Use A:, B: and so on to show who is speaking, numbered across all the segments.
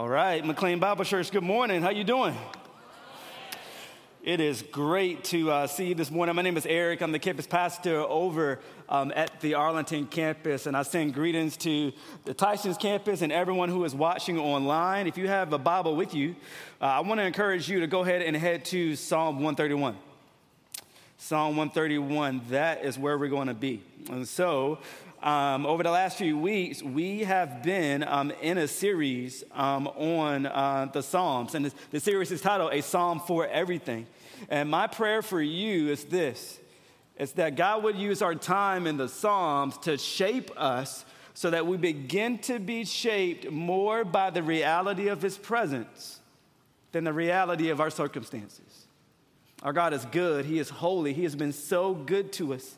A: All right, McLean Bible Church, good morning. How you doing? It is great to uh, see you this morning. My name is Eric. I'm the campus pastor over um, at the Arlington campus, and I send greetings to the Tysons campus and everyone who is watching online. If you have a Bible with you, uh, I want to encourage you to go ahead and head to Psalm 131. Psalm 131, that is where we're going to be. And so, um, over the last few weeks, we have been um, in a series um, on uh, the Psalms, and the series is titled A Psalm for Everything. And my prayer for you is this it's that God would use our time in the Psalms to shape us so that we begin to be shaped more by the reality of His presence than the reality of our circumstances. Our God is good, He is holy, He has been so good to us.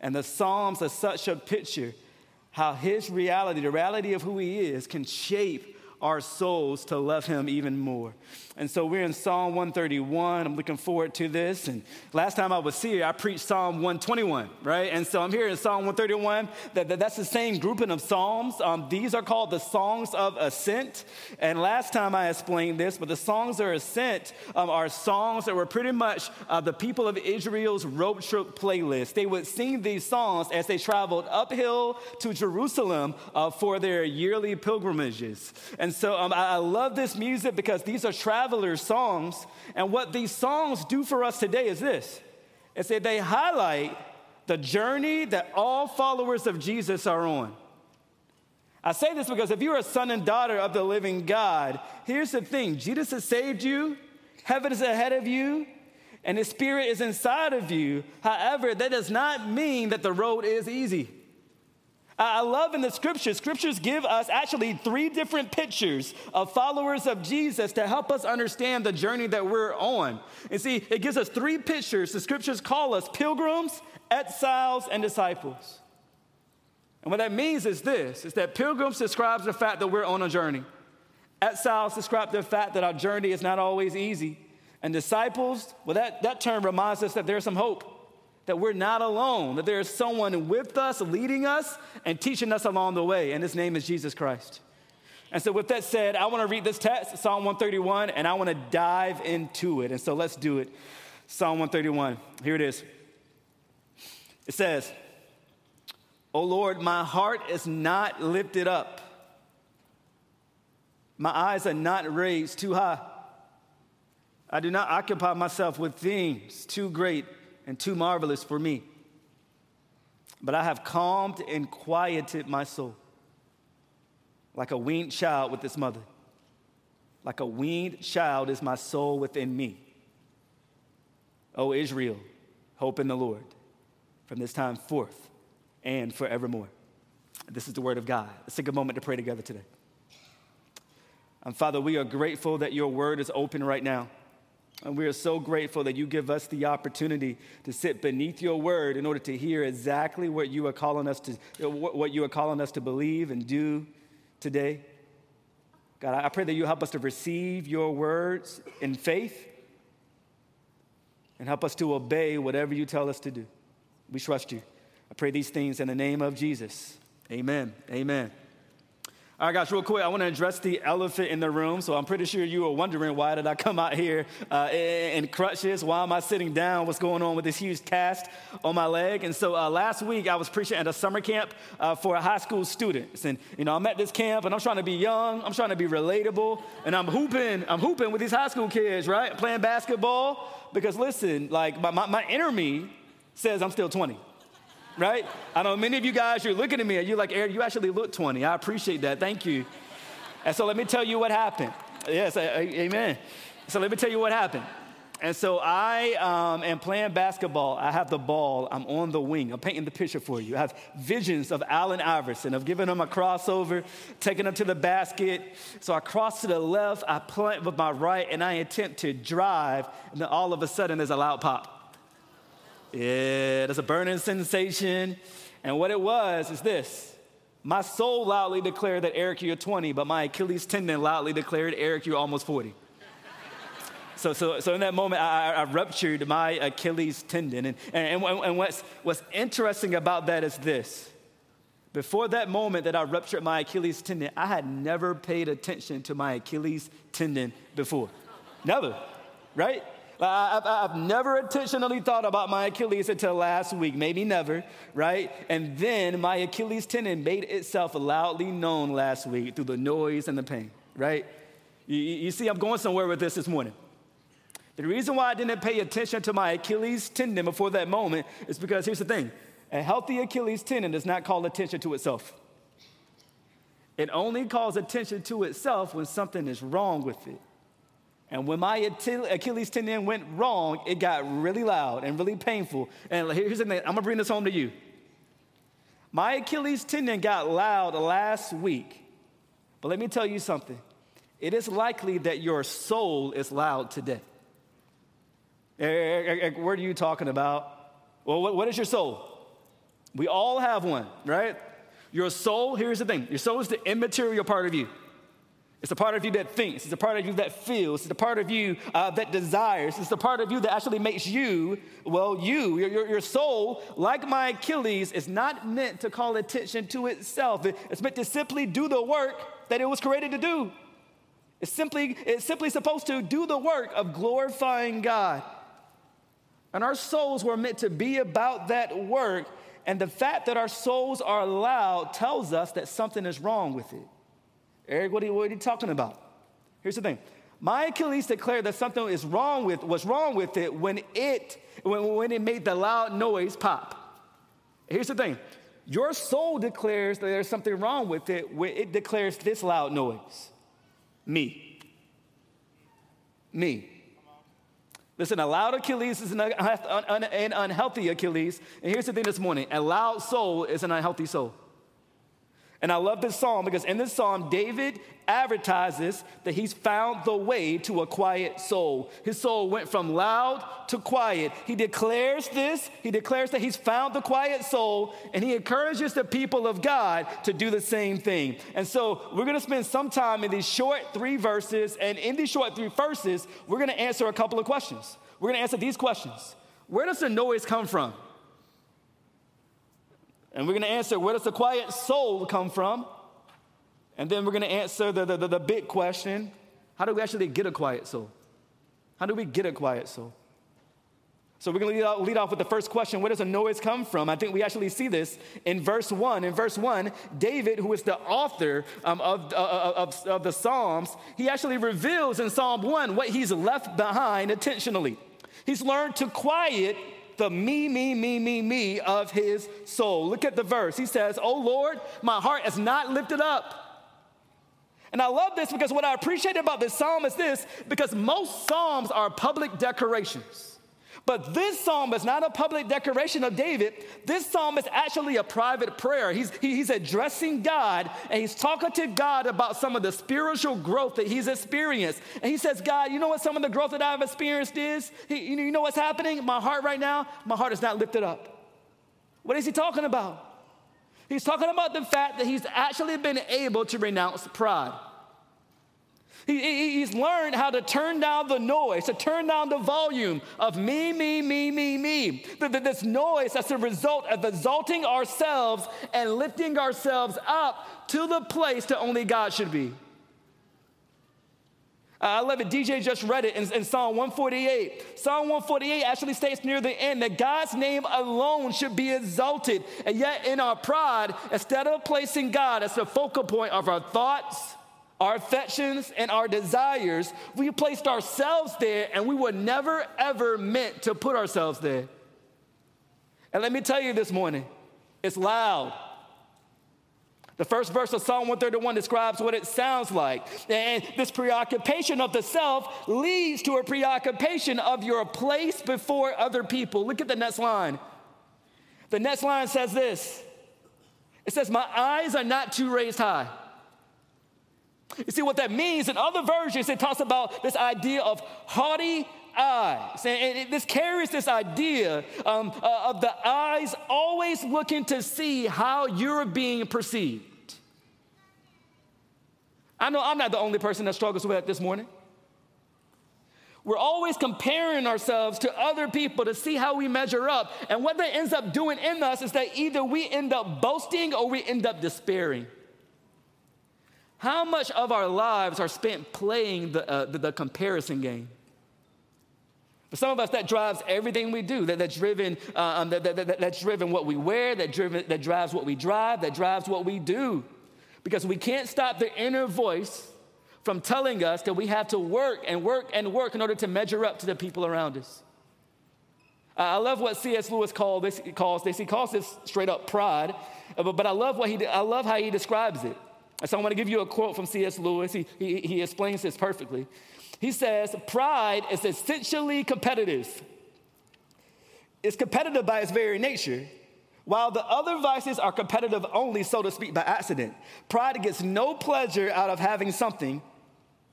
A: And the Psalms are such a picture how his reality, the reality of who he is, can shape our souls to love him even more. And so we're in Psalm 131. I'm looking forward to this. And last time I was here, I preached Psalm 121, right? And so I'm here in Psalm 131. That, that that's the same grouping of Psalms. Um, these are called the Songs of Ascent. And last time I explained this, but the Songs of Ascent um, are songs that were pretty much uh, the people of Israel's road trip playlist. They would sing these songs as they traveled uphill to Jerusalem uh, for their yearly pilgrimages. And so um, I, I love this music because these are traveler songs. And what these songs do for us today is this it's that they highlight the journey that all followers of Jesus are on. I say this because if you're a son and daughter of the living God, here's the thing Jesus has saved you, heaven is ahead of you, and His Spirit is inside of you. However, that does not mean that the road is easy. I love in the scriptures, scriptures give us actually three different pictures of followers of Jesus to help us understand the journey that we're on. And see, it gives us three pictures. The scriptures call us pilgrims, exiles, and disciples. And what that means is this is that pilgrims describes the fact that we're on a journey. Exiles describe the fact that our journey is not always easy. And disciples, well, that, that term reminds us that there's some hope that we're not alone, that there is someone with us, leading us, and teaching us along the way, and his name is Jesus Christ. And so, with that said, I want to read this text, Psalm 131, and I want to dive into it. And so, let's do it. Psalm 131. Here it is. It says, O Lord, my heart is not lifted up, my eyes are not raised too high. I do not occupy myself with things too great and too marvelous for me. But I have calmed and quieted my soul like a weaned child with its mother. Like a weaned child is my soul within me. O Israel, hope in the Lord from this time forth and forevermore. This is the word of God. Let's take a moment to pray together today. And Father, we are grateful that your word is open right now. And we are so grateful that you give us the opportunity to sit beneath your word in order to hear exactly what you are calling us to, what you are calling us to believe and do today. God, I pray that you help us to receive your words in faith and help us to obey whatever you tell us to do. We trust you. I pray these things in the name of Jesus. Amen. Amen. All right, guys, real quick, I want to address the elephant in the room. So I'm pretty sure you are wondering why did I come out here uh, in, crutches? Why am I sitting down? What's going on with this huge cast on my leg? And so uh, last week I was preaching at a summer camp uh, for high school students, and you know I'm at this camp and I'm trying to be young, I'm trying to be relatable, and I'm hooping, I'm hooping with these high school kids, right? Playing basketball because listen, like my, my, my inner me says I'm still 20 right? I know many of you guys, you're looking at me and you're like, Eric, you actually look 20. I appreciate that. Thank you. And so let me tell you what happened. Yes, amen. So let me tell you what happened. And so I um, am playing basketball. I have the ball. I'm on the wing. I'm painting the picture for you. I have visions of Allen Iverson, of giving him a crossover, taking him to the basket. So I cross to the left, I plant with my right, and I attempt to drive. And then all of a sudden, there's a loud pop. Yeah, there's a burning sensation. And what it was is this my soul loudly declared that Eric, you're 20, but my Achilles tendon loudly declared, Eric, you're almost 40. so, so, so in that moment, I, I ruptured my Achilles tendon. And, and, and what's, what's interesting about that is this Before that moment that I ruptured my Achilles tendon, I had never paid attention to my Achilles tendon before. never, right? I've, I've, never intentionally thought about my Achilles until last week, maybe never, right? And then my Achilles tendon made itself loudly known last week through the noise and the pain, right? You, you see, I'm going somewhere with this this morning. The reason why I didn't pay attention to my Achilles tendon before that moment is because here's the thing a healthy Achilles tendon does not call attention to itself. It only calls attention to itself when something is wrong with it. And when my Achilles tendon went wrong, it got really loud and really painful. And here's the thing I'm gonna bring this home to you. My Achilles tendon got loud last week. But let me tell you something. It is likely that your soul is loud today. What are you talking about? Well, what is your soul? We all have one, right? Your soul, here's the thing your soul is the immaterial part of you. It's a part of you that thinks. It's a part of you that feels. It's a part of you uh, that desires. It's a part of you that actually makes you, well, you, your, your, soul, like my Achilles, is not meant to call attention to itself. it's meant to simply do the work that it was created to do. It's simply, it's simply supposed to do the work of glorifying God. And our souls were meant to be about that work. And the fact that our souls are loud tells us that something is wrong with it. Eric, what are you, what are you talking about? Here's the thing. My Achilles declared that something is wrong with was wrong with it when it when, when it made the loud noise pop. Here's the thing. Your soul declares that there's something wrong with it when it declares this loud noise. Me. Me. Listen, a loud Achilles is an, an unhealthy Achilles. And here's the thing this morning a loud soul is an unhealthy soul. And I love this psalm because in this psalm, David advertises that he's found the way to a quiet soul. His soul went from loud to quiet. He declares this, he declares that he's found the quiet soul, and he encourages the people of God to do the same thing. And so we're gonna spend some time in these short three verses, and in these short three verses, we're gonna answer a couple of questions. We're gonna answer these questions Where does the noise come from? And we're going to answer where does the quiet soul come from? And then we're going to answer the, the, the, the big question how do we actually get a quiet soul? How do we get a quiet soul? So we're going to lead off, with the first question Where does the noise come from? I think we actually see this in verse 1. In verse 1, David, who is the author um, of, uh, of, of the Psalms, he actually reveals in Psalm 1 what he's left behind intentionally. He's learned to quiet the me, me, me, me, me of his soul. Look at the verse. He says, Oh Lord, my heart is not lifted up. And I love this because what I appreciate about this psalm is this because most psalms are public declarations. But this psalm is not a public declaration of David. This psalm is actually a private prayer. He's, he, he's addressing God and he's talking to God about some of the spiritual growth that he's experienced. And he says, God, you know what some of the growth that I've experienced is? He, you know what's happening? My heart right now, my heart is not lifted up. What is he talking about? He's talking about the fact that he's actually been able to renounce pride. He, he's learned how to turn down the noise, to turn down the volume of me, me, me, me, me. This noise that's a result of exalting ourselves and lifting ourselves up to the place that only God should be. I love it. DJ just read it in, in, Psalm 148. Psalm 148 actually states near the end that God's name alone should be exalted. And yet, in our pride, instead of placing God as the focal point of our thoughts, our affections, and our desires, we placed ourselves there and we were never ever meant to put ourselves there. And let me tell you this morning, it's loud. The first verse of Psalm 131 describes what it sounds like. And this preoccupation of the self leads to a preoccupation of your place before other people. Look at the next line. The next line says this it says, My eyes are not too raised high. You see what that means? In other versions, it talks about this idea of haughty eyes. And, it, this carries this idea um, uh, of the eyes always looking to see how you're being perceived. I know I'm not the only person that struggles with that this morning. We're always comparing ourselves to other people to see how we measure up. And what that ends up doing in us is that either we end up boasting or we end up despairing. How much of our lives are spent playing the, uh, the, the, comparison game? For some of us, that drives everything we do. That, that's, driven, uh, um, that, that, that's driven what we wear, that, driven, that drives what we drive, that drives what we do. Because we can't stop the inner voice from telling us that we have to work and work and work in order to measure up to the people around us. I love what C.S. Lewis called this, calls this. He calls this straight up pride, uh, but, but I, love what he, I love how he describes it. So I want to give you a quote from C.S. Lewis. He, he, he explains this perfectly. He says, Pride is essentially competitive. It's competitive by its very nature, while the other vices are competitive only, so to speak, by accident. Pride gets no pleasure out of having something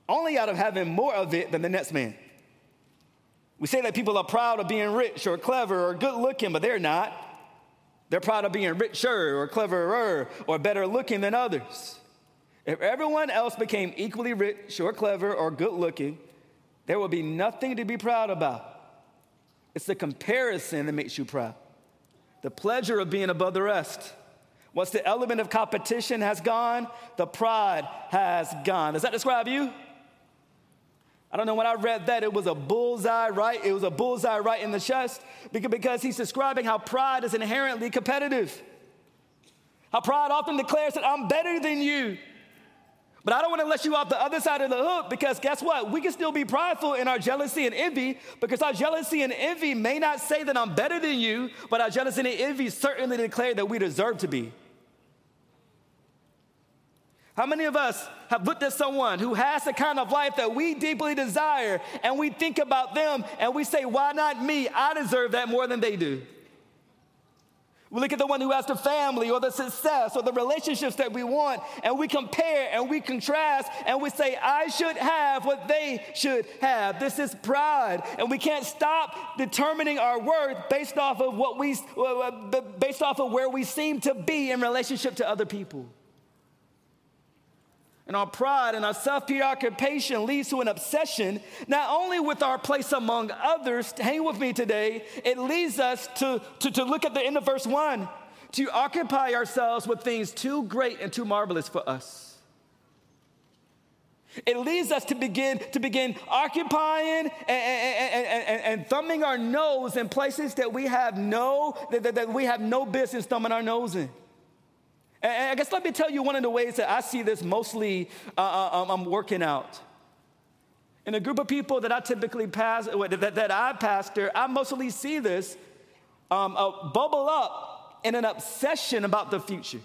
A: only out of having more of it than the next man. We say that people are proud of being rich or clever or good looking, but they're not. They're proud of being richer or cleverer or better looking than others. If everyone else became equally rich or clever or good looking, there would be nothing to be proud about. It's the comparison that makes you proud, the pleasure of being above the rest. Once the element of competition has gone, the pride has gone. Does that describe you? I don't know, when I read that, it was a bullseye right. It was a bullseye right in the chest because he's describing how pride is inherently competitive. How pride often declares that I'm better than you. But I don't want to let you off the other side of the hook because guess what? We can still be prideful in our jealousy and envy because our jealousy and envy may not say that I'm better than you, but our jealousy and envy certainly declare that we deserve to be. How many of us have looked at someone who has the kind of life that we deeply desire and we think about them and we say, Why not me? I deserve that more than they do. We look at the one who has the family or the success or the relationships that we want, and we compare and we contrast and we say, I should have what they should have. This is pride. And we can't stop determining our worth based off of what we, uh, uh, based off of where we seem to be in relationship to other people. And our pride and our self preoccupation leads to an obsession, not only with our place among others, hang with me today, it leads us to, to, to look at the end of verse one, to occupy ourselves with things too great and too marvelous for us. It leads us to begin to begin occupying and, and, and, and, thumbing our nose in places that we have no that, that we have no business thumbing our nose in. And I guess let me tell you one of the ways that I see this mostly uh, uh um, I'm working out. In a group of people that I typically pass, that, that I pastor, I mostly see this um, uh, bubble up in an obsession about the future.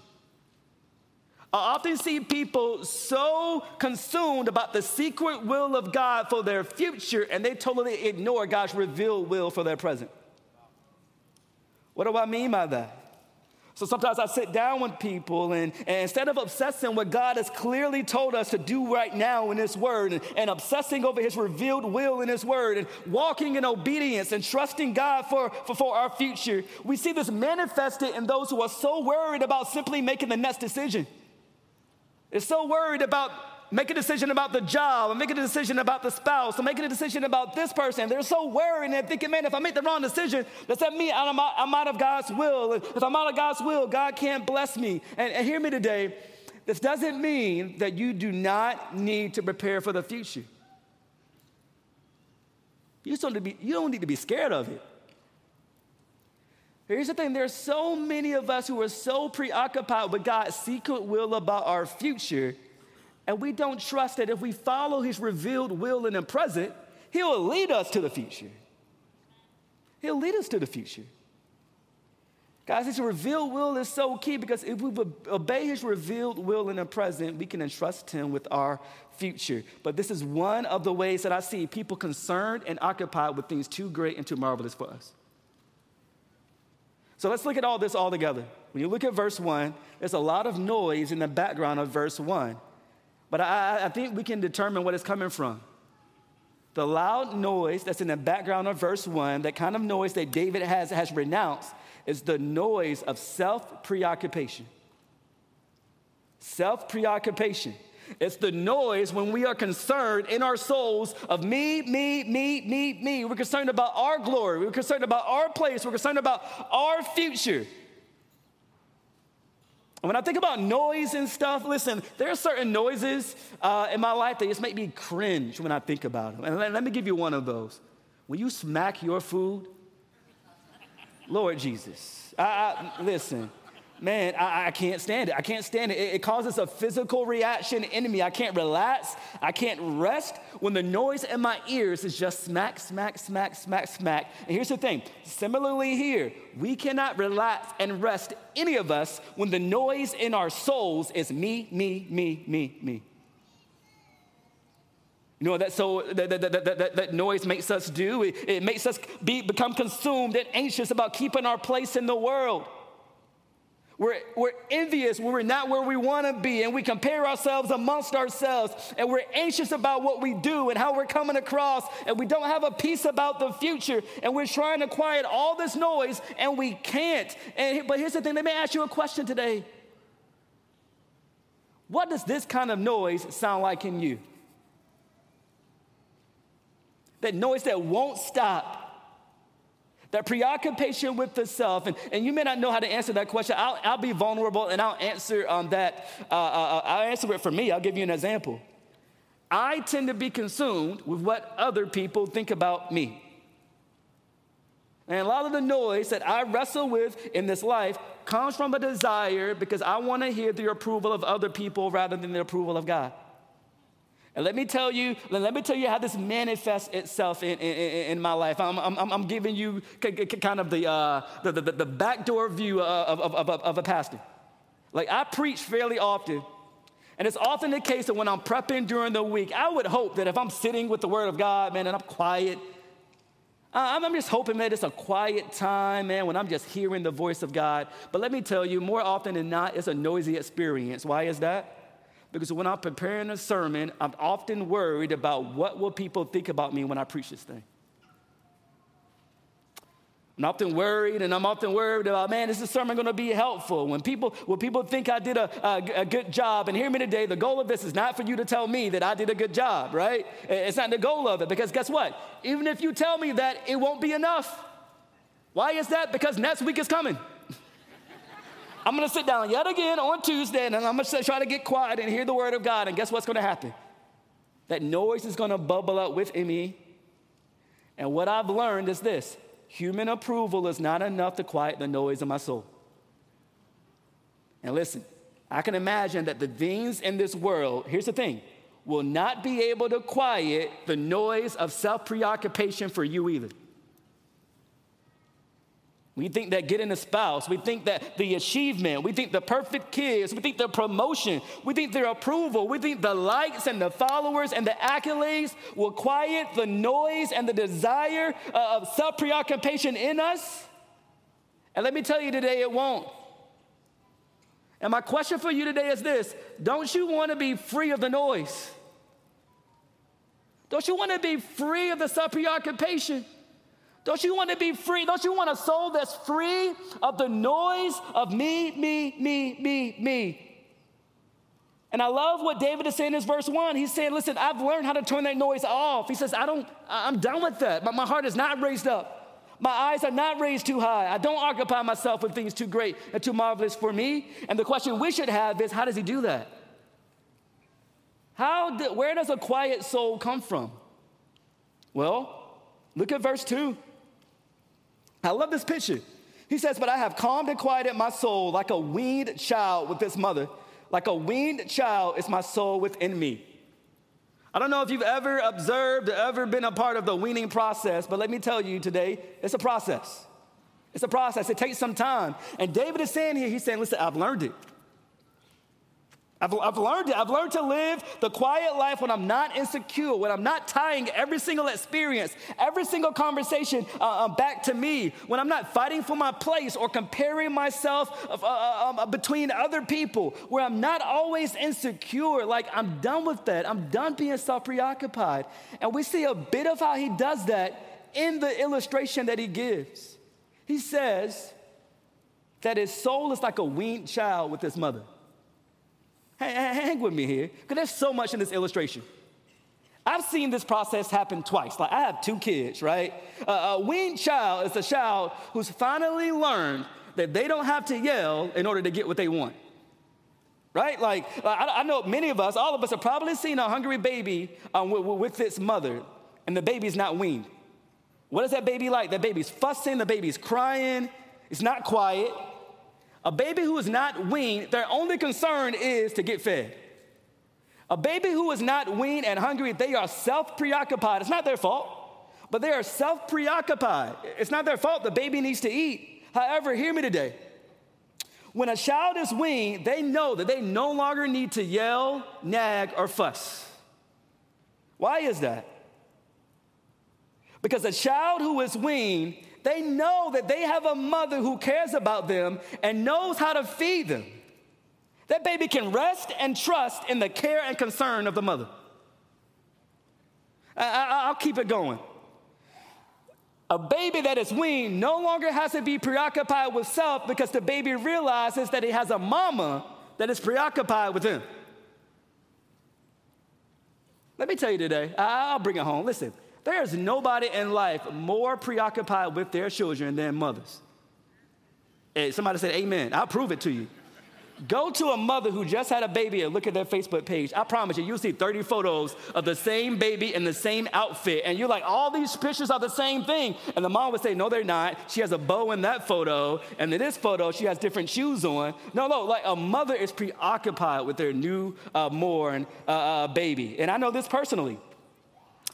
A: I often see people so consumed about the secret will of God for their future, and they totally ignore God's revealed will for their present. What do I mean by that? So sometimes I sit down with people, and, and, instead of obsessing what God has clearly told us to do right now in His Word, and, and obsessing over His revealed will in His Word, and walking in obedience and trusting God for, for, for our future, we see this manifested in those who are so worried about simply making the next decision. They're so worried about make a decision about the job, or make a decision about the spouse, or making a decision about this person. They're so worried and thinking, man, if I make the wrong decision, does that mean I'm out, I'm out of God's will? If I'm out of God's will, God can't bless me. And, and hear me today, this doesn't mean that you do not need to prepare for the future. You, just don't, need to be, you don't need to be scared of it. Here's the thing there's so many of us who are so preoccupied with God's secret will about our future and we don't trust that if we follow his revealed will in the present, he'll lead us to the future. He'll lead us to the future. Guys, his revealed will is so key because if we obey his revealed will in the present, we can entrust him with our future. But this is one of the ways that I see people concerned and occupied with things too great and too marvelous for us. So let's look at all this all together. When you look at verse 1, there's a lot of noise in the background of verse 1. But I, I think we can determine what it's coming from. The loud noise that's in the background of verse 1, that kind of noise that David has, has renounced, is the noise of self preoccupation. Self preoccupation. It's the noise when we are concerned in our souls of me, me, me, me, me. We're concerned about our glory. We're concerned about our place. We're concerned about our future. When I think about noise and stuff, listen, there are certain noises uh, in my life that just make me cringe when I think about them. And let, let me give you one of those. When you smack your food, Lord Jesus, I, I, listen, man, I, I, can't stand it. I can't stand it. it. It causes a physical reaction in me. I can't relax. I can't rest when the noise in my ears is just smack, smack, smack, smack, smack. And here's the thing similarly, here, we cannot relax and rest, any of us, when the noise in our souls is me, me, me, me, me. You know that so that, that, that, that, noise makes us do? It, it makes us be, become consumed and anxious about keeping our place in the world. We're, we're envious when we're not where we want to be, and we compare ourselves amongst ourselves, and we're anxious about what we do and how we're coming across, and we don't have a peace about the future, and we're trying to quiet all this noise, and we can't. And, but here's the thing let me ask you a question today. What does this kind of noise sound like in you? That noise that won't stop that preoccupation with the self, and, and you may not know how to answer that question. I'll, I'll be vulnerable and I'll answer um, that. Uh, uh, uh, I'll answer it for me. I'll give you an example. I tend to be consumed with what other people think about me. And a lot of the noise that I wrestle with in this life comes from a desire because I want to hear the approval of other people rather than the approval of God. And let me tell you, let me tell you how this manifests itself in, in, in my life. I'm, I'm, I'm, giving you kind of the, uh, the, the, the backdoor view of, of, of, of a pastor. Like I preach fairly often, and it's often the case that when I'm prepping during the week, I would hope that if I'm sitting with the Word of God, man, and I'm quiet, I'm just hoping that it's a quiet time, man, when I'm just hearing the voice of God. But let me tell you, more often than not, it's a noisy experience. Why is that? Because when I'm preparing a sermon, I'm often worried about what will people think about me when I preach this thing. I'm often worried, and I'm often worried about, man, is this sermon going to be helpful? When people, when people think I did a, a, a, good job, and hear me today, the goal of this is not for you to tell me that I did a good job, right? It's not the goal of it, because guess what? Even if you tell me that, it won't be enough. Why is that? Because next week is coming. I'm gonna sit down yet again on Tuesday and I'm gonna try to get quiet and hear the word of God. And guess what's gonna happen? That noise is gonna bubble up within me. And what I've learned is this human approval is not enough to quiet the noise of my soul. And listen, I can imagine that the things in this world, here's the thing, will not be able to quiet the noise of self preoccupation for you either. We think that getting a spouse, we think that the achievement, we think the perfect kids, we think the promotion, we think their approval, we think the likes and the followers and the accolades will quiet the noise and the desire uh, of self preoccupation in us. And let me tell you today, it won't. And my question for you today is this Don't you want to be free of the noise? Don't you want to be free of the self preoccupation? Don't you want to be free? Don't you want a soul that's free of the noise of me, me, me, me, me? And I love what David is saying in verse one. He's saying, listen, I've learned how to turn that noise off. He says, I don't, I'm done with that. My, my heart is not raised up. My eyes are not raised too high. I don't occupy myself with things too great and too marvelous for me. And the question we should have is, how does he do that? How, where does a quiet soul come from? Well, look at verse two. I love this picture. He says, But I have calmed and quieted my soul like a weaned child with its mother. Like a weaned child is my soul within me. I don't know if you've ever observed or ever been a part of the weaning process, but let me tell you today, it's a process. It's a process. It takes some time. And David is saying here, he's saying, listen, I've learned it. I've, I've learned it. I've learned to live the quiet life when I'm not insecure, when I'm not tying every single experience, every single conversation uh, uh, back to me, when I'm not fighting for my place or comparing myself uh, uh um, between other people, where I'm not always insecure. Like, I'm done with that. I'm done being self preoccupied. And we see a bit of how he does that in the illustration that he gives. He says that his soul is like a weaned child with his mother. Hang with me here, because there's so much in this illustration. I've seen this process happen twice. Like, I have two kids, right? Uh, a weaned child is a child who's finally learned that they don't have to yell in order to get what they want. Right? Like, I, I know many of us, all of us have probably seen a hungry baby um, with, with its mother, and the baby's not weaned. What is that baby like? That baby's fussing, the baby's crying, it's not quiet. A baby who is not weaned, their only concern is to get fed. A baby who is not weaned and hungry, they are self preoccupied. It's not their fault, but they are self preoccupied. It's not their fault. The baby needs to eat. However, hear me today. When a child is weaned, they know that they no longer need to yell, nag, or fuss. Why is that? Because a child who is weaned they know that they have a mother who cares about them and knows how to feed them. That baby can rest and trust in the care and concern of the mother. I, will keep it going. A baby that is weaned no longer has to be preoccupied with self because the baby realizes that he has a mama that is preoccupied with him. Let me tell you today, I'll bring it home. Listen, there's nobody in life more preoccupied with their children than mothers. Somebody said, Amen. I'll prove it to you. Go to a mother who just had a baby and look at their Facebook page. I promise you, you'll see 30 photos of the same baby in the same outfit. And you're like, all these pictures are the same thing. And the mom would say, no, they're not. She has a bow in that photo. And in this photo, she has different shoes on. No, no, like a mother is preoccupied with their new uh, uh, uh, baby. And I know this personally.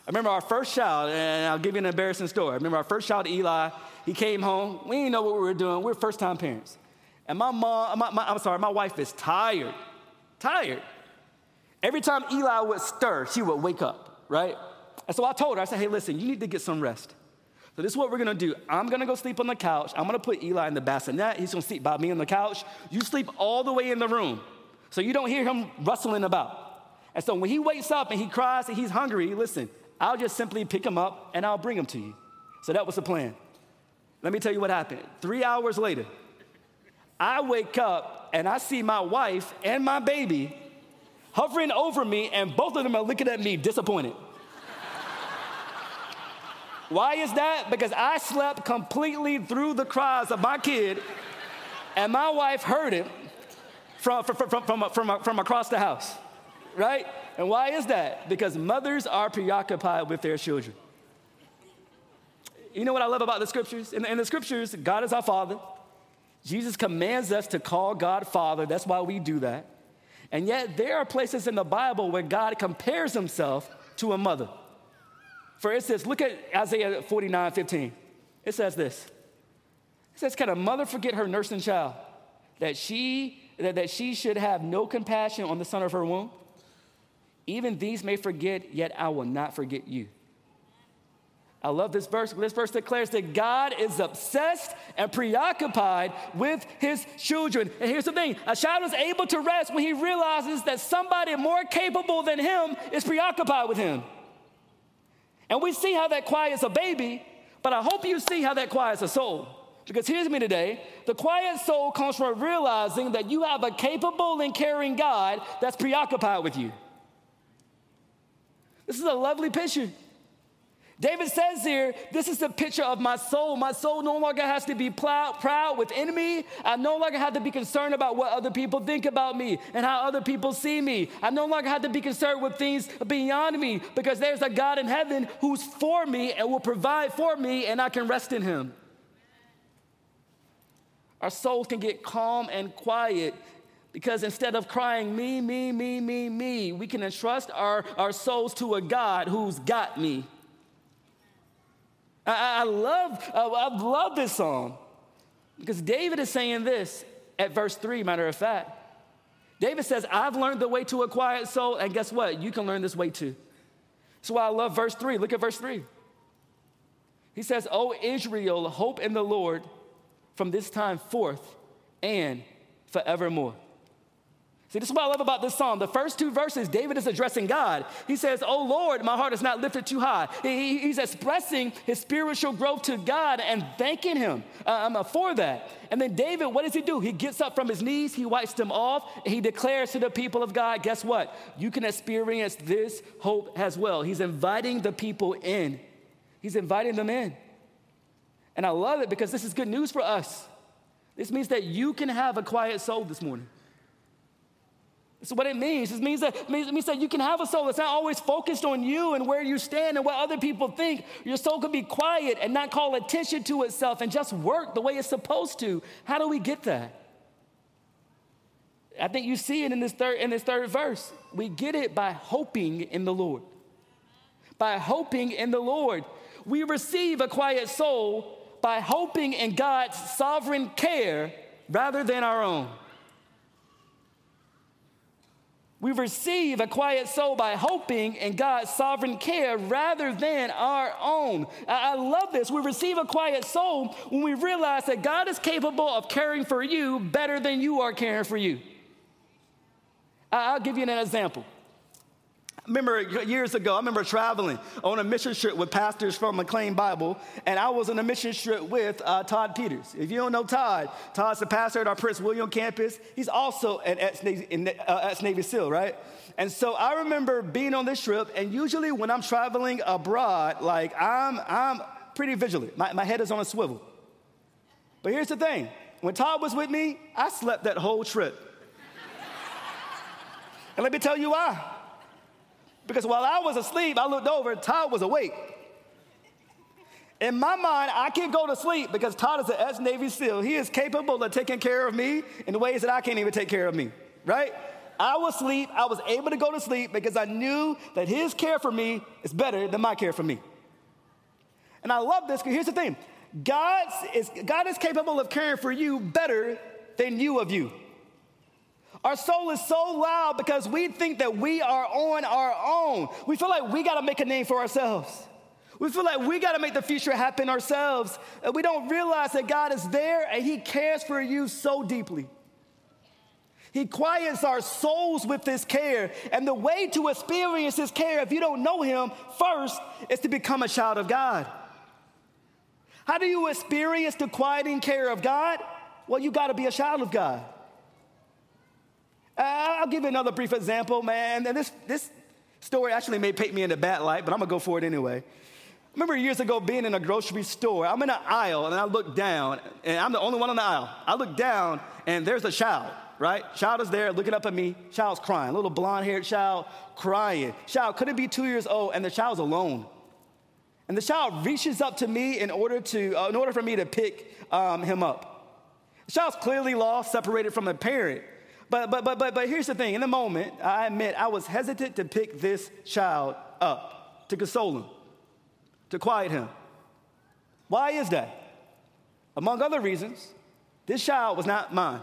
A: I remember our first child, and I'll give you an embarrassing story. I remember our first child, Eli. He came home. We didn't know what we were doing. We were first time parents. And my mom, my, my, I'm sorry, my wife is tired. Tired. Every time Eli would stir, she would wake up, right? And so I told her, I said, hey, listen, you need to get some rest. So this is what we're gonna do. I'm gonna go sleep on the couch. I'm gonna put Eli in the bassinet. He's gonna sleep by me on the couch. You sleep all the way in the room. So you don't hear him rustling about. And so when he wakes up and he cries and he's hungry, listen, I'll just simply pick them up and I'll bring them to you. So that was the plan. Let me tell you what happened. Three hours later, I wake up and I see my wife and my baby hovering over me, and both of them are looking at me disappointed. Why is that? Because I slept completely through the cries of my kid, and my wife heard it from, from, from, from, from, from across the house, right? And why is that? Because mothers are preoccupied with their children. You know what I love about the scriptures? In the, in the scriptures, God is our Father. Jesus commands us to call God Father. That's why we do that. And yet, there are places in the Bible where God compares himself to a mother. For instance, look at Isaiah 49 15. It says this It says, Can a mother forget her nursing child, that she, that, that she should have no compassion on the son of her womb? Even these may forget, yet I will not forget you. I love this verse. This verse declares that God is obsessed and preoccupied with his children. And here's the thing a child is able to rest when he realizes that somebody more capable than him is preoccupied with him. And we see how that quiets a baby, but I hope you see how that quiets a soul. Because here's me today the quiet soul comes from realizing that you have a capable and caring God that's preoccupied with you. This is a lovely picture. David says here, this is the picture of my soul. My soul no longer has to be proud, proud within me. I no longer have to be concerned about what other people think about me and how other people see me. I no longer have to be concerned with things beyond me because there's a God in heaven who's for me and will provide for me, and I can rest in him. Our souls can get calm and quiet because instead of crying, me, me, me, me, me, we can entrust our, our souls to a God who's got me. I, I love, I, love this song because David is saying this at verse 3, matter of fact. David says, I've learned the way to a quiet soul, and guess what? You can learn this way too. That's why I love verse 3. Look at verse 3. He says, O Israel, hope in the Lord from this time forth and forevermore. See, this is what I love about this psalm. The first two verses, David is addressing God. He says, Oh Lord, my heart is not lifted too high. He, he's expressing his spiritual growth to God and thanking him um, for that. And then David, what does he do? He gets up from his knees, he wipes them off, he declares to the people of God, guess what? You can experience this hope as well. He's inviting the people in. He's inviting them in. And I love it because this is good news for us. This means that you can have a quiet soul this morning. So what it means. It means that, it means that you can have a soul that's not always focused on you and where you stand and what other people think. Your soul can be quiet and not call attention to itself and just work the way it's supposed to. How do we get that? I think you see it in this third, in this third verse. We get it by hoping in the Lord. By hoping in the Lord. We receive a quiet soul by hoping in God's sovereign care rather than our own. We receive a quiet soul by hoping in God's sovereign care rather than our own. I love this. We receive a quiet soul when we realize that God is capable of caring for you better than you are caring for you. I'll give you an example. I remember years ago, I remember traveling on a mission trip with pastors from McLean Bible, and I was on a mission trip with uh, Todd Peters. If you don't know Todd, Todd's the pastor at our Prince William campus. He's also an ex-Navy, uh, ex-Navy SEAL, right? And so I remember being on this trip, and usually when I'm traveling abroad, like I'm, I'm pretty vigilant. My, my head is on a swivel. But here's the thing when Todd was with me, I slept that whole trip. and let me tell you why. Because while I was asleep, I looked over, and Todd was awake. In my mind, I can not go to sleep because Todd is an ex Navy SEAL. He is capable of taking care of me in ways that I can't even take care of me, right? I was asleep. I was able to go to sleep because I knew that his care for me is better than my care for me. And I love this because here's the thing God's is, God is capable of caring for you better than you of you. Our soul is so loud because we think that we are on our own. We feel like we got to make a name for ourselves. We feel like we got to make the future happen ourselves. And we don't realize that God is there and He cares for you so deeply. He quiets our souls with His care. And the way to experience His care, if you don't know Him, first is to become a child of God. How do you experience the quieting care of God? Well, you got to be a child of God. Uh, I'll give you another brief example, man. And this, this story actually may paint me in a bad light, but I'm gonna go for it anyway. I remember years ago being in a grocery store. I'm in an aisle and I look down, and I'm the only one on the aisle. I look down and there's a child, right? Child is there looking up at me. Child's crying, little blonde haired child crying. Child couldn't be two years old, and the child's alone. And the child reaches up to me in order, to, uh, in order for me to pick um, him up. The child's clearly lost, separated from a parent. But, but, but, but, but here's the thing in the moment, I admit I was hesitant to pick this child up, to console him, to quiet him. Why is that? Among other reasons, this child was not mine.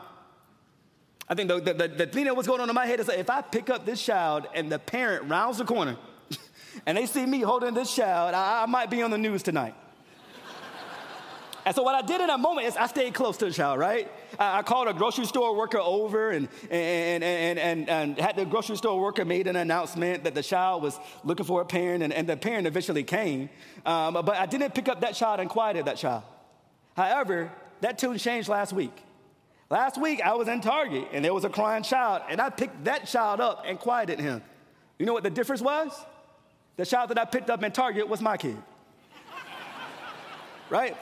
A: I think the, the, the, thing that was going on in my head is if I pick up this child and the parent rounds the corner and they see me holding this child, I, I might be on the news tonight. And so what I did in that moment is I stayed close to the child, right? I, called a grocery store worker over and, and, and, and, and, had the grocery store worker made an announcement that the child was looking for a parent, and, and the parent eventually came. Um, but I didn't pick up that child and quieted that child. However, that tune changed last week. Last week, I was in Target, and there was a crying child, and I picked that child up and quieted him. You know what the difference was? The child that I picked up in Target was my kid. right?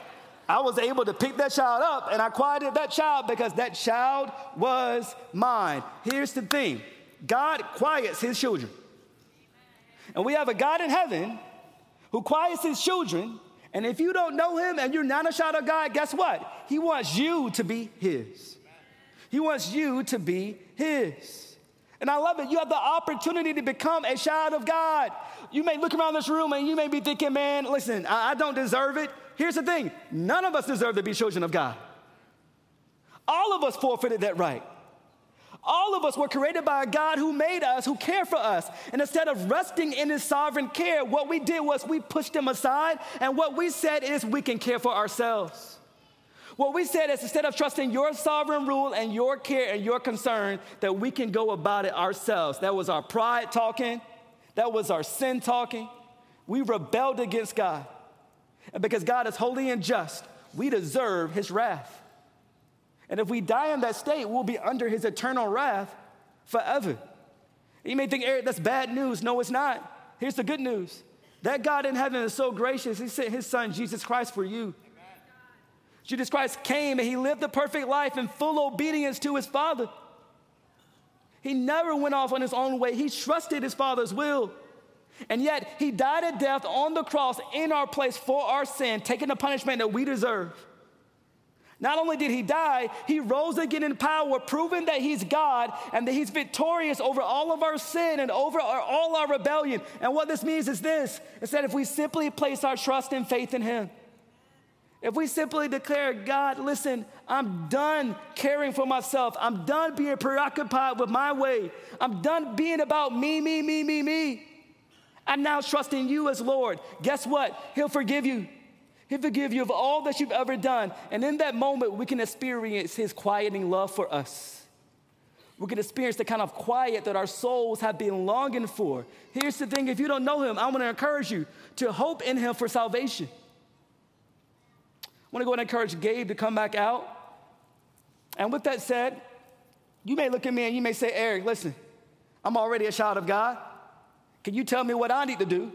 A: I was able to pick that child up and I quieted that child because that child was mine. Here's the thing God quiets his children. And we have a God in heaven who quiets his children. And if you don't know him and you're not a child of God, guess what? He wants you to be his. He wants you to be his. And I love it. You have the opportunity to become a child of God. You may look around this room and you may be thinking, man, listen, I, I don't deserve it. Here's the thing none of us deserve to be children of God. All of us forfeited that right. All of us were created by a God who made us, who cared for us. And instead of resting in his sovereign care, what we did was we pushed him aside, and what we said is we can care for ourselves. What we said is instead of trusting your sovereign rule and your care and your concern, that we can go about it ourselves. That was our pride talking, that was our sin talking. We rebelled against God. And because God is holy and just, we deserve his wrath. And if we die in that state, we'll be under his eternal wrath forever. You may think, Eric, that's bad news. No, it's not. Here's the good news that God in heaven is so gracious, he sent his son, Jesus Christ, for you. Jesus Christ came and he lived the perfect life in full obedience to his Father. He never went off on his own way, he trusted his Father's will. And yet, he died a death on the cross in our place for our sin, taking the punishment that we deserve. Not only did he die, he rose again in power, proving that he's God and that he's victorious over all of our sin and over our, all our rebellion. And what this means is this is that if we simply place our trust and faith in him, if we simply declare, God, listen, I'm done caring for myself. I'm done being preoccupied with my way. I'm done being about me, me, me, me, me. I'm now trusting in you as Lord. Guess what? He'll forgive you. He'll forgive you of all that you've ever done. And in that moment, we can experience His quieting love for us. We can experience the kind of quiet that our souls have been longing for. Here's the thing if you don't know Him, I want to encourage you to hope in Him for salvation. I want to go and encourage Gabe to come back out. And with that said, you may look at me and you may say, Eric, listen, I'm already a child of God. Can you tell me what I need to do?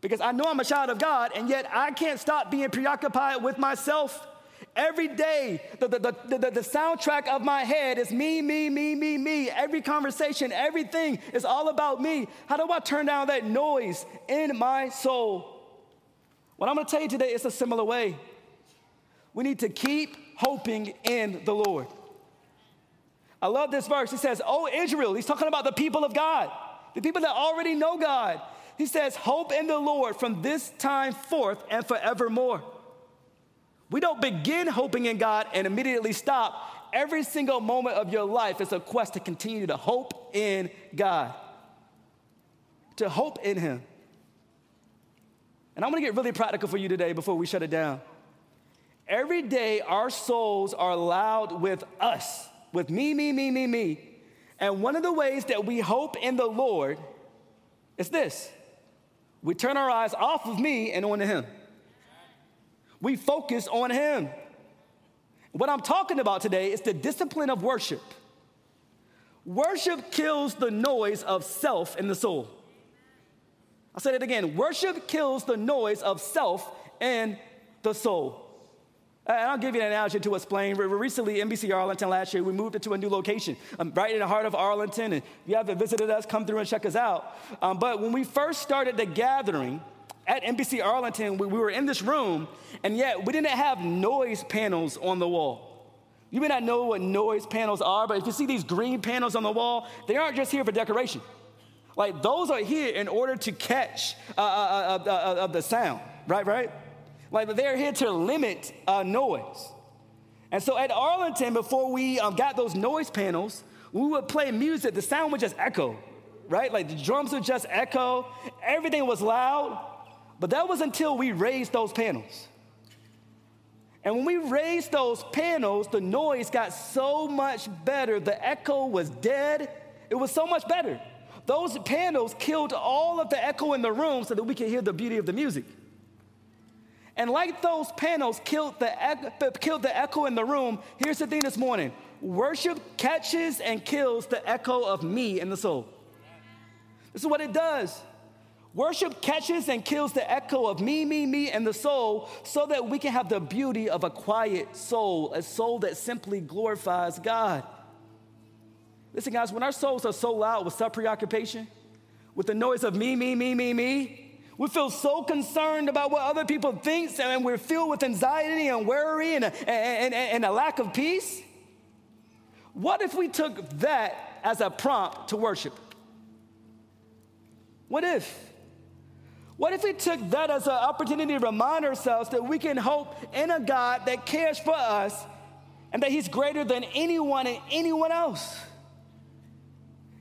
A: Because I know I'm a child of God, and yet I can't stop being preoccupied with myself. Every day, the, the, the, the, soundtrack of my head is me, me, me, me, me. Every conversation, everything is all about me. How do I turn down that noise in my soul? What I'm gonna tell you today is a similar way. We need to keep hoping in the Lord. I love this verse. He says, Oh, Israel, he's talking about the people of God the people that already know God. He says, Hope in the Lord from this time forth and forevermore. We don't begin hoping in God and immediately stop. Every single moment of your life is a quest to continue to hope in God, to hope in Him. And I'm gonna get really practical for you today before we shut it down. Every day, our souls are loud with us, with me, me, me, me, me. And one of the ways that we hope in the Lord is this we turn our eyes off of me and onto Him. We focus on Him. What I'm talking about today is the discipline of worship. Worship kills the noise of self in the soul. I'll say it again worship kills the noise of self in the soul. And I'll give you an analogy to explain. Recently, NBC Arlington last year, we moved into a new location um, right in the heart of Arlington. And if you haven't visited us, come through and check us out. Um, but when we first started the gathering at NBC Arlington, we, we were in this room, and yet we didn't have noise panels on the wall. You may not know what noise panels are, but if you see these green panels on the wall, they aren't just here for decoration. Like those are here in order to catch uh, uh, uh, uh, uh the sound, right? Right? Like they're here to limit uh, noise. And so at Arlington, before we um, got those noise panels, we would play music. The sound would just echo, right? Like the drums would just echo. Everything was loud. But that was until we raised those panels. And when we raised those panels, the noise got so much better. The echo was dead. It was so much better. Those panels killed all of the echo in the room so that we could hear the beauty of the music. And like those panels killed the, killed the echo in the room, here's the thing this morning worship catches and kills the echo of me in the soul. This is what it does. Worship catches and kills the echo of me, me, me, and the soul so that we can have the beauty of a quiet soul, a soul that simply glorifies God. Listen, guys, when our souls are so loud with self preoccupation, with the noise of me, me, me, me, me, we feel so concerned about what other people think, and we're filled with anxiety and worry and and, and, and a lack of peace. What if we took that as a prompt to worship? What if? What if we took that as an opportunity to remind ourselves that we can hope in a God that cares for us and that He's greater than anyone and anyone else?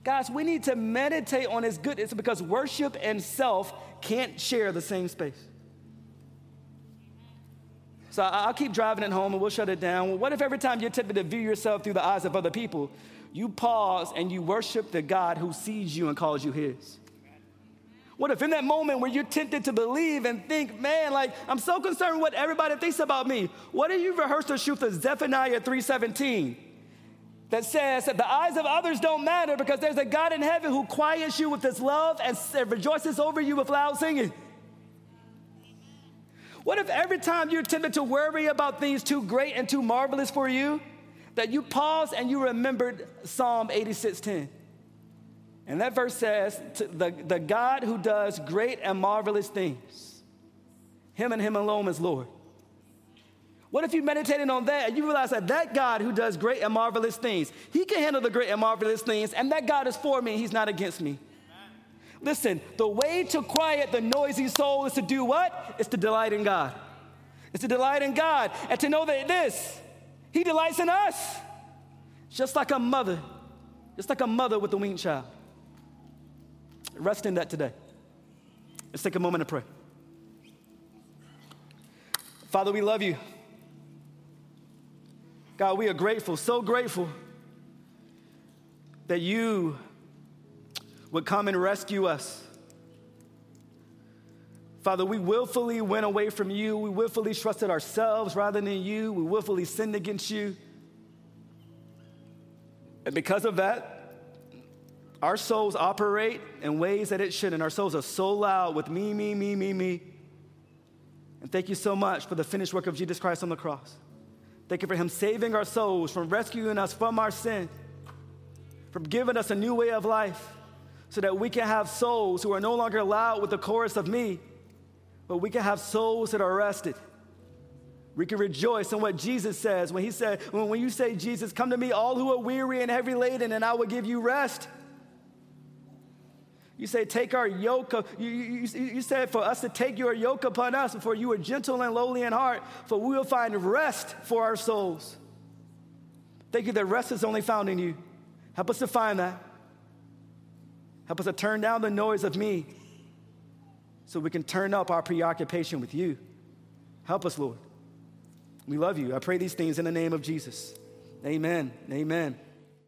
A: Guys, we need to meditate on His goodness because worship and self can't share the same space. So I'll keep driving it home and we'll shut it down. Well, what if every time you're tempted to view yourself through the eyes of other people, you pause and you worship the God who sees you and calls you his? What if in that moment where you're tempted to believe and think, man, like I'm so concerned what everybody thinks about me? What if you rehearse the truth of Zephaniah 3:17 that says that the eyes of others don't matter because there's a God in heaven who quiets you with his love and rejoices over you with loud singing? What if every time you're tempted to worry about things too great and too marvelous for you, that you pause and you remembered Psalm 86:10? And that verse says, the, the God who does great and marvelous things, him and him alone is Lord. What if you meditated on that and you realize that that God who does great and marvelous things, he can handle the great and marvelous things, and that God is for me, he's not against me. Listen, the way to quiet the noisy soul is to do what? It's to delight in God. It's to delight in God and to know that this, He delights in us. Just like a mother, just like a mother with a weaned child. Rest in that today. Let's take a moment to pray. Father, we love you. God, we are grateful, so grateful that you would come and rescue us. Father, we willfully went away from you. We willfully trusted ourselves rather than you. We willfully sinned against you. And because of that, our souls operate in ways that it shouldn't. Our souls are so loud with me, me, me, me, me. And thank you so much for the finished work of Jesus Christ on the cross. Thank you for Him saving our souls, from rescuing us from our sin, from giving us a new way of life so that we can have souls who are no longer loud with the chorus of me, but we can have souls that are rested. We can rejoice in what Jesus says when he said, when you say, Jesus, come to me, all who are weary and heavy laden, and I will give you rest. You say, take our yoke. you, you, you said for us to take your yoke upon us, for you are gentle and lowly in heart, for we will find rest for our souls. Thank you that rest is only found in you. Help us to find that. Help us to turn down the noise of me so we can turn up our preoccupation with you. Help us, Lord. We love you. I pray these things in the name of Jesus. Amen. Amen.